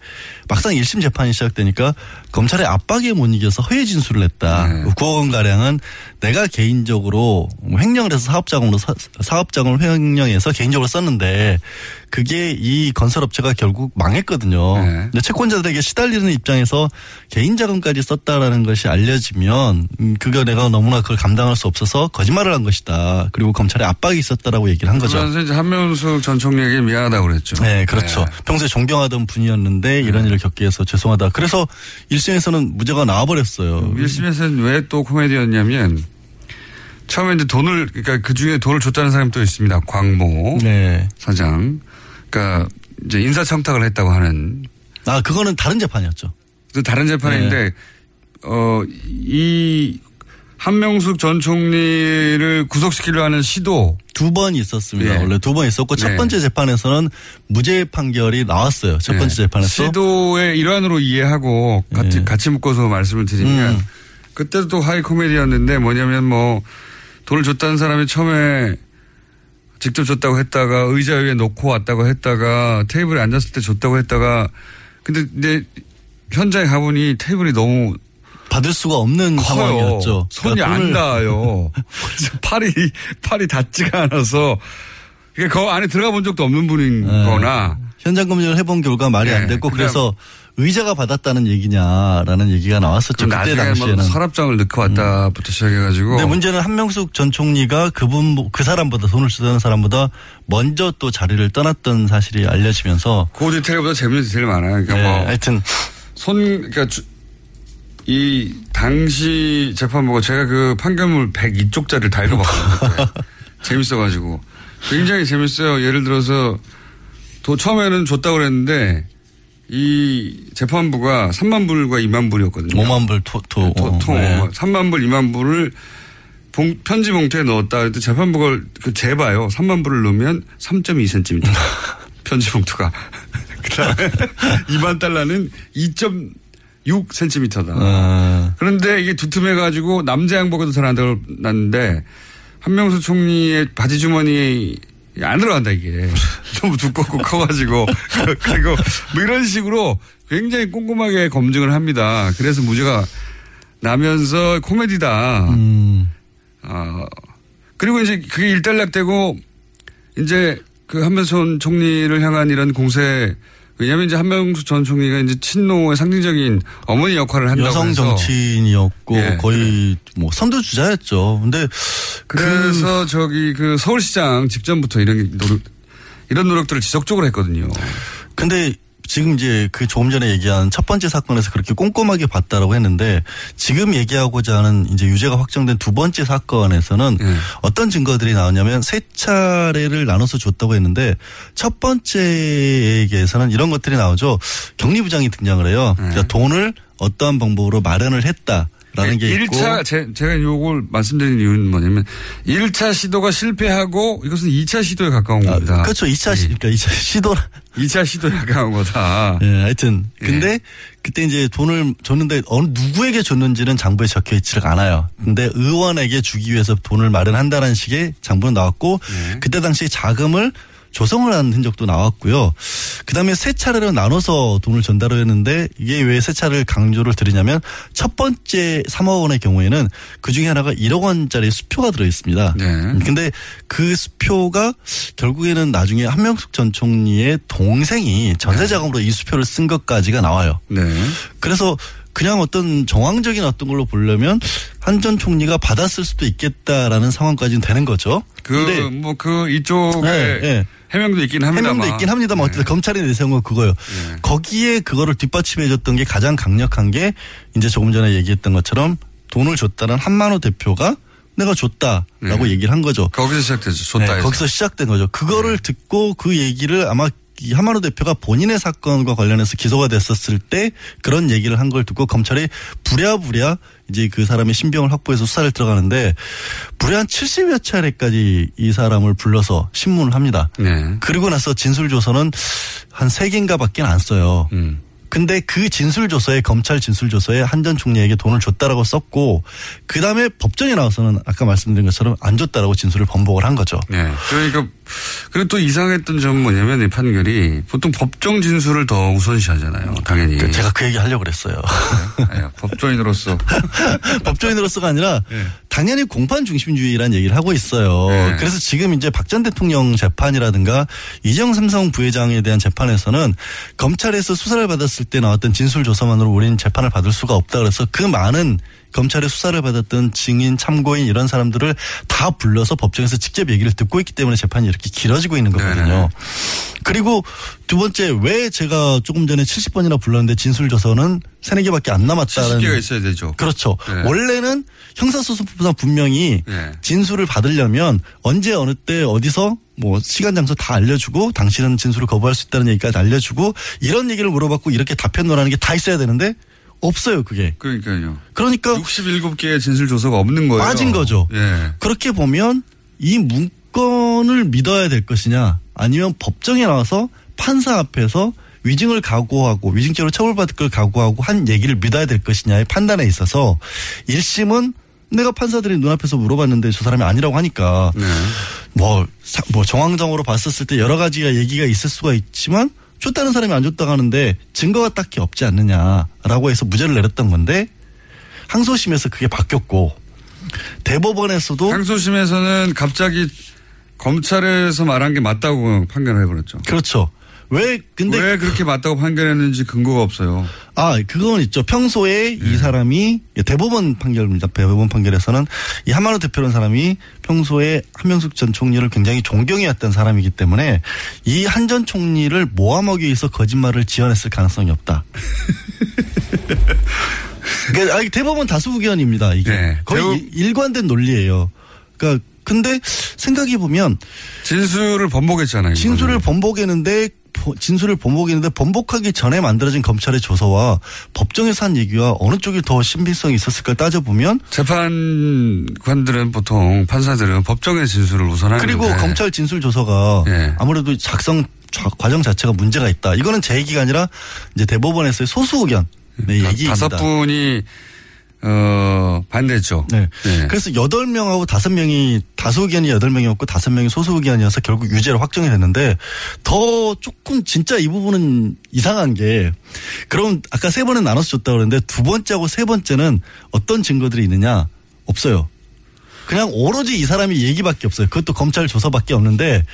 막상 1심 재판이 시작되니까 검찰의 압박에 못 이겨서 허위 진술을 했다. 네. 9억 원 가량은 내가 개인적으로 횡령을 해서 사업자금으로 사, 사업자금을 횡령해서 개인적으로 썼는데 그게 이 건설업체가 결국 망했거든요. 네. 근데 채권자들에게 시달리는 입장에서 개인 자금까지 썼다라는 것이 알려지면 음, 그거 내가 너무나 그걸 감당할 수 없어서 거짓말을 한 것이다. 그리고 검찰의 압박이 있었다라고 얘기를 한 거죠. 그러면서 이제 한명숙 전 총리에게 미안하다고 그랬죠. 네, 그렇죠. 네. 평소에 존경하던 분이었는데 이런 일을 겪게 해서 죄송하다. 그래서 1심에서는 무죄가 나와버렸어요. 1심에서는 왜 또 코미디였냐면 처음에 이제 돈을 그러니까 그 중에 돈을 줬다는 사람이 또 있습니다. 광모 네. 사장. 그러니까 이제 인사청탁을 했다고 하는 아, 그거는 다른 재판이었죠. 또 다른 재판인데 네. 어이 한명숙 전 총리를 구속시키려 하는 시도 두 번 있었습니다. 예. 원래 두 번 있었고 네. 첫 번째 재판에서는 무죄 판결이 나왔어요. 첫 번째 네. 재판에서. 시도의 일환으로 이해하고 같이 예. 같이 묶어서 말씀을 드리면 음. 그때도 또 하이 코미디였는데 뭐냐면 뭐 돈을 줬다는 사람이 처음에 직접 줬다고 했다가 의자 위에 놓고 왔다고 했다가 테이블에 앉았을 때 줬다고 했다가 근데 이제 현장에 가보니 테이블이 너무 받을 수가 없는 커요. 상황이었죠. 손이 그러니까 안 닿아요. 팔이 팔이 닿지가 않아서 그그 안에 들어가 본 적도 없는 분인 네. 거나 현장 검증을 해본 결과 말이 네, 안 됐고 그래서 의자가 받았다는 얘기냐라는 얘기가 나왔었죠. 좀 그때 당시에는. 음. 서랍장을 넣고 왔다부터 시작해가지고 근데 문제는 한명숙 전 총리가 그분 그 사람보다 돈을 주던 사람보다 먼저 또 자리를 떠났던 사실이 알려지면서 그 디테일보다 재밌는 디테일이 많아요. 그러니까 네, 뭐 하여튼 손, 그러니까 주- 이 당시 재판부가 제가 그 판결문 102쪽짜리를 다 읽어봤거든요. 재밌어가지고 굉장히 재밌어요. 예를 들어서 도 처음에는 줬다고 그랬는데 이 재판부가 3만 불과 2만 불이었거든요. 5만 불 토, 토, 통, 통 네. 3만 불, 2만 불을 봉- 편지 봉투에 넣었다. 그랬더니 재판부가 그 재봐요. 3만 불을 넣으면 3.2cm. 편지 봉투가. 그 다음에 2만 달러는 2.6cm다. 어, 그런데 이게 두툼해가지고 남자 양복에도 잘 안 들어갔는데 한명수 총리의 바지 주머니에 안 들어간다 이게 너무 두껍고 커가지고 그리고 뭐 이런 식으로 굉장히 꼼꼼하게 검증을 합니다. 그래서 무죄가 나면서 코미디다. 음, 어, 그리고 이제 그게 일단락되고 이제 그 한명수 총리를 향한 이런 공세 왜냐하면 이제 한명수 전 총리가 이제 친노의 상징적인 어머니 역할을 한다고 여성 정치인이었고 예. 거의 뭐 선두 주자였죠. 근데 그래서 저기 그 서울시장 직전부터 이런 노력 이런 노력들을 지속적으로 했거든요. 근데 지금 이제 그 조금 전에 얘기한 첫 번째 사건에서 그렇게 꼼꼼하게 봤다라고 했는데 지금 얘기하고자 하는 이제 유죄가 확정된 두 번째 사건에서는 예. 어떤 증거들이 나오냐면 세 차례를 나눠서 줬다고 했는데 첫 번째에게서는 이런 것들이 나오죠. 격리부장이 등장을 해요. 그러니까 돈을 어떠한 방법으로 마련을 했다 라는 게 있고 1차 제, 제가 요걸 말씀드린 이유는 뭐냐면 1차 시도가 실패하고 이것은 2차 시도에 가까운 아, 겁니다. 그렇죠. 2차 시, 그러니까 2차 시도 2차 시도에 가까운 거다. 예, 하여튼 예. 근데 그때 이제 돈을 줬는데 어느 누구에게 줬는지는 장부에 적혀 있지가 않아요. 근데 의원에게 주기 위해서 돈을 마련한다는 식의 장부는 나왔고 예. 그때 당시 자금을 조성을 한 흔적도 나왔고요. 그다음에 세 차례로 나눠서 돈을 전달을 했는데 이게 왜 세 차례를 강조를 드리냐면 첫 번째 3억 원의 경우에는 그 중에 하나가 1억 원짜리 수표가 들어 있습니다. 네. 근데 그 수표가 결국에는 나중에 한명숙 전 총리의 동생이 전세 자금으로 이 수표를 쓴 것까지가 나와요. 네. 그래서 그냥 어떤 정황적인 어떤 걸로 보려면 한 전 총리가 받았을 수도 있겠다라는 상황까지는 되는 거죠. 그 근데 뭐그 이쪽에 네, 네. 해명도 있긴 합니다만. 해명도 있긴 합니다만 어쨌든 검찰이 내세운 건 그거예요. 네. 거기에 그거를 뒷받침해줬던 게 가장 강력한 게 이제 조금 전에 얘기했던 것처럼 돈을 줬다는 한만호 대표가 내가 줬다라고 네. 얘기를 한 거죠. 거기서 시작되죠. 줬다 네. 거기서 시작된 거죠. 그거를 듣고 그 얘기를 아마 이 하마노 대표가 본인의 사건과 관련해서 기소가 됐었을 때 그런 얘기를 한 걸 듣고 검찰이 부랴부랴 이제 그 사람의 신병을 확보해서 수사를 들어가는데 부랴 한 70여 차례까지 이 사람을 불러서 신문을 합니다. 네. 그리고 나서 진술 조서는 한세 개인가 밖에 안 써요. 음. 근데 그 진술 조서에 검찰 진술 조서에 한전 총리에게 돈을 줬다라고 썼고 그 다음에 법정에 나와서는 아까 말씀드린 것처럼 안 줬다라고 진술을 번복을 한 거죠. 네. 그러니까 그리고 또 이상했던 점은 뭐냐면 이 판결이 보통 법정 진술을 더 우선시 하잖아요. 당연히. 그 제가 그 얘기 하려고 그랬어요. 네, 법조인으로서 법조인으로서가 아니라 네. 당연히 공판 중심주의라는 얘기를 하고 있어요. 네. 그래서 지금 이제 박 전 대통령 재판이라든가 이정 삼성 부회장에 대한 재판에서는 검찰에서 수사를 받았을 때 나왔던 진술 조사만으로 우리는 재판을 받을 수가 없다 그래서 그 많은 검찰의 수사를 받았던 증인, 참고인 이런 사람들을 다 불러서 법정에서 직접 얘기를 듣고 있기 때문에 재판이 이렇게 길어지고 있는 거거든요. 네네. 그리고 두 번째 왜 제가 조금 전에 70번이나 불렀는데 진술 조서는 세네 개밖에 안 남았다는 70개가 있어야 되죠. 그렇죠. 네. 원래는 형사소송법상 분명히 네. 진술을 받으려면 언제 어느 때 어디서 뭐 시간 장소 다 알려주고 당신은 진술을 거부할 수 있다는 얘기까지 알려주고 이런 얘기를 물어봤고 이렇게 답변을 게다 있어야 되는데 없어요 그게. 그러니까요. 그러니까 67개의 진술 조서가 없는 거예요. 빠진 거죠. 예. 그렇게 보면 이 문건을 믿어야 될 것이냐 아니면 법정에 나와서 판사 앞에서 위증을 각오하고 위증죄로 처벌받을 걸 각오하고 한 얘기를 믿어야 될 것이냐의 판단에 있어서 1심은 내가 판사들이 눈앞에서 물어봤는데 저 사람이 아니라고 하니까 네. 뭐, 사- 뭐 정황적으로 봤었을 때 여러 가지가 얘기가 있을 수가 있지만 줬다는 사람이 안 줬다고 하는데 증거가 딱히 없지 않느냐라고 해서 무죄를 내렸던 건데 항소심에서 그게 바뀌었고 대법원에서도 항소심에서는 갑자기 검찰에서 말한 게 맞다고 판결을 해버렸죠. 그렇죠. 왜 근데 왜 그렇게 맞다고 판결했는지 근거가 없어요. 아 그건 있죠. 평소에 이 사람이 대법원 판결입니다. 대법원 판결에서는 이 한만호 대표라는 사람이 평소에 한명숙 전 총리를 굉장히 존경해왔던 사람이기 때문에 이 한 전 총리를 모함하기 위해서 거짓말을 지어냈을 가능성이 없다. 그러니까 대법원 다수 의견입니다. 이게 네. 거의 대법- 일- 일관된 논리예요. 그러니까 근데 생각해 보면 진술을 번복했잖아요. 진술을 이거는. 번복했는데 보- 진술을 번복했는데 번복하기 전에 만들어진 검찰의 조서와 법정에서 한 얘기와 어느 쪽이 더 신빙성이 있었을까 따져보면 재판관들은 보통 판사들은 법정의 진술을 우선하는데 그리고 검찰 진술 조서가 네. 아무래도 작성 자- 과정 자체가 문제가 있다. 이거는 제 얘기가 아니라 이제 대법원에서의 소수 의견 네, 얘기입니다. 다섯 분이 어 반대했죠. 네. 네. 그래서 여덟 명하고 다섯 명이 다수 의견이 여덟 명이었고 다섯 명이 소수 의견이어서 결국 유죄로 확정이 됐는데 더 조금 진짜 이 부분은 이상한 게 그럼 아까 세 번은 나눠서 줬다 그러는데 두 번째하고 세 번째는 어떤 증거들이 있느냐 없어요. 그냥 오로지 이 사람이 얘기밖에 없어요. 그것도 검찰 조사밖에 없는데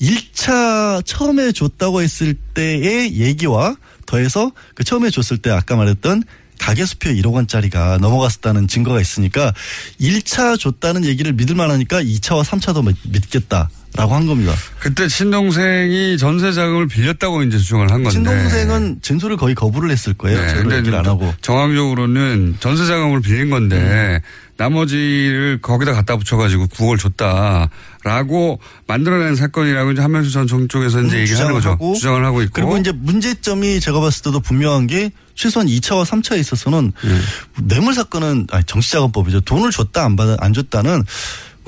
1차 처음에 줬다고 했을 때의 얘기와 더해서 그 처음에 줬을 때 아까 말했던 가계수표 1억 원짜리가 넘어갔었다는 증거가 있으니까 1차 줬다는 얘기를 믿을 만하니까 2차와 3차도 믿겠다 라고 한 겁니다. 그때 친동생이 전세 자금을 빌렸다고 이제 주장을 한 건데. 친동생은 진술을 거의 거부를 했을 거예요. 네, 얘기를 안 하고. 정황적으로는 전세 자금을 빌린 건데 나머지를 거기다 갖다 붙여가지고 9억을 줬다라고 만들어낸 사건이라고 이제 한명수 전 정쪽에서 이제 음, 얘기하는 거죠. 주장하고 주장을 하고 있고. 그리고 이제 문제점이 제가 봤을 때도 분명한 게 최소한 2차와 3차에 있어서는 네. 뇌물 사건은 아니 정치자금법이죠. 돈을 줬다 안 받아 안 줬다는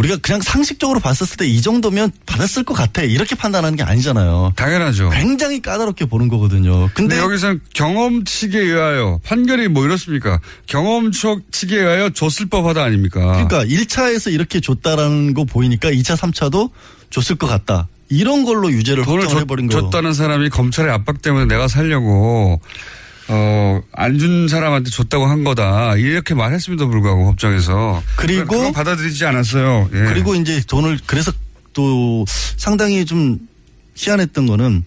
우리가 그냥 상식적으로 봤었을 때 이 정도면 받았을 것 같아 이렇게 판단하는 게 아니잖아요. 당연하죠. 굉장히 까다롭게 보는 거거든요. 근데 근데 여기서는 경험치에 의하여 판결이 뭐 이렇습니까? 경험치에 의하여 줬을 법하다 아닙니까? 그러니까 1차에서 이렇게 줬다라는 거 보이니까 2차, 3차도 줬을 것 같다. 이런 걸로 유죄를 돈을 줬, 해버린 거예요. 줬다는 사람이 검찰의 압박 때문에 내가 살려고 어, 안 준 사람한테 줬다고 한 거다. 이렇게 말했음에도 불구하고 법정에서. 그리고 받아들이지 않았어요. 예. 그리고 이제 돈을 그래서 또 상당히 좀 희한했던 거는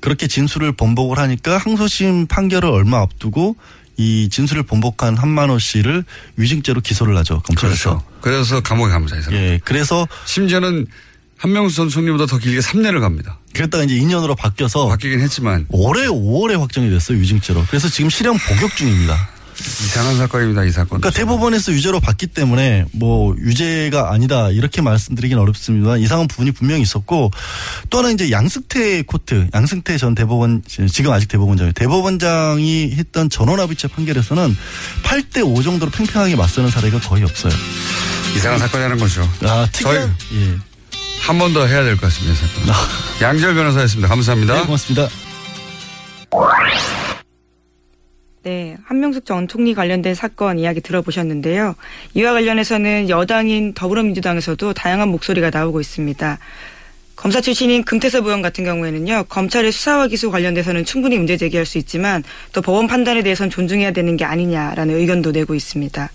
그렇게 진술을 번복을 하니까 항소심 판결을 얼마 앞두고 이 진술을 번복한 한만호 씨를 위증죄로 기소를 하죠 검찰에서. 그렇죠. 그래서 감옥에 갑니다. 이 사람. 예, 그래서 심지어는 한명수 전 총리보다 더 길게 3년을 갑니다. 그랬다가 이제 2년으로 바뀌어서 바뀌긴 했지만 올해 5월에 확정이 됐어요 위증죄로. 그래서 지금 실형 복역 중입니다. 이상한 사건입니다. 이 사건. 그러니까 대법원에서 유죄로 봤기 때문에 뭐 유죄가 아니다 이렇게 말씀드리긴 어렵습니다만 이상한 부분이 분명히 있었고 또 하나 이제 양승태 코트 양승태 전 대법원 지금 아직 대법원장이에요. 대법원장이 했던 전원합의체 판결에서는 8대 5 정도로 팽팽하게 맞서는 사례가 거의 없어요. 이상한 사건이라는 거죠. 아 특이한 예. 한 번 더 해야 될 것 같습니다. 이 사건. 아. 양절 변호사였습니다. 감사합니다. 네, 고맙습니다. 네, 한명숙 전 총리 관련된 사건 이야기 들어보셨는데요. 이와 관련해서는 여당인 더불어민주당에서도 다양한 목소리가 나오고 있습니다. 검사 출신인 금태섭 의원 같은 경우에는요, 검찰의 수사와 기소 관련돼서는 충분히 문제 제기할 수 있지만 또 법원 판단에 대해서는 존중해야 되는 게 아니냐라는 의견도 내고 있습니다.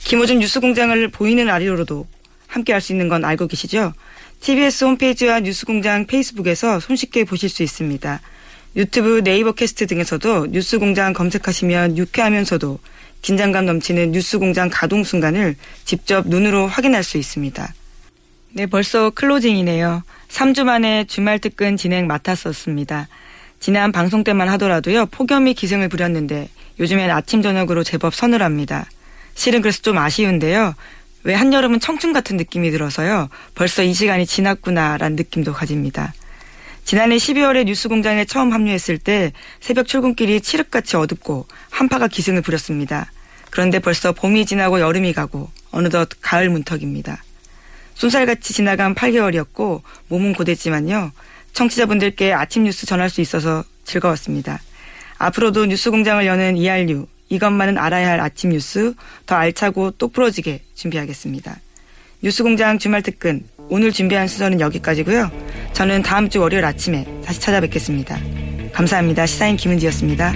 김어준 뉴스공장을 보이는 라디오로도 함께 할 수 있는 건 알고 계시죠? TBS 홈페이지와 뉴스공장 페이스북에서 손쉽게 보실 수 있습니다. 유튜브 네이버 캐스트 등에서도 뉴스 공장 검색하시면 유쾌하면서도 긴장감 넘치는 뉴스 공장 가동 순간을 직접 눈으로 확인할 수 있습니다. 네, 벌써 클로징이네요. 3주 만에 주말 특근 진행 맡았었습니다. 지난 방송 때만 하더라도요, 폭염이 기승을 부렸는데 요즘엔 아침, 저녁으로 제법 서늘합니다. 실은 그래서 좀 아쉬운데요. 왜 한여름은 청춘 같은 느낌이 들어서요. 벌써 이 시간이 지났구나라는 느낌도 가집니다. 지난해 12월에 뉴스공장에 처음 합류했을 때 새벽 출근길이 칠흑같이 어둡고 한파가 기승을 부렸습니다. 그런데 벌써 봄이 지나고 여름이 가고 어느덧 가을 문턱입니다. 쏜살같이 지나간 8개월이었고 몸은 고됐지만요. 청취자분들께 아침 뉴스 전할 수 있어서 즐거웠습니다. 앞으로도 뉴스공장을 여는 ERU 이것만은 알아야 할 아침 뉴스 더 알차고 똑부러지게 준비하겠습니다. 뉴스공장 주말 특근 오늘 준비한 순서는 여기까지고요. 저는 다음 주 월요일 아침에 다시 찾아뵙겠습니다. 감사합니다. 시사인 김은지였습니다.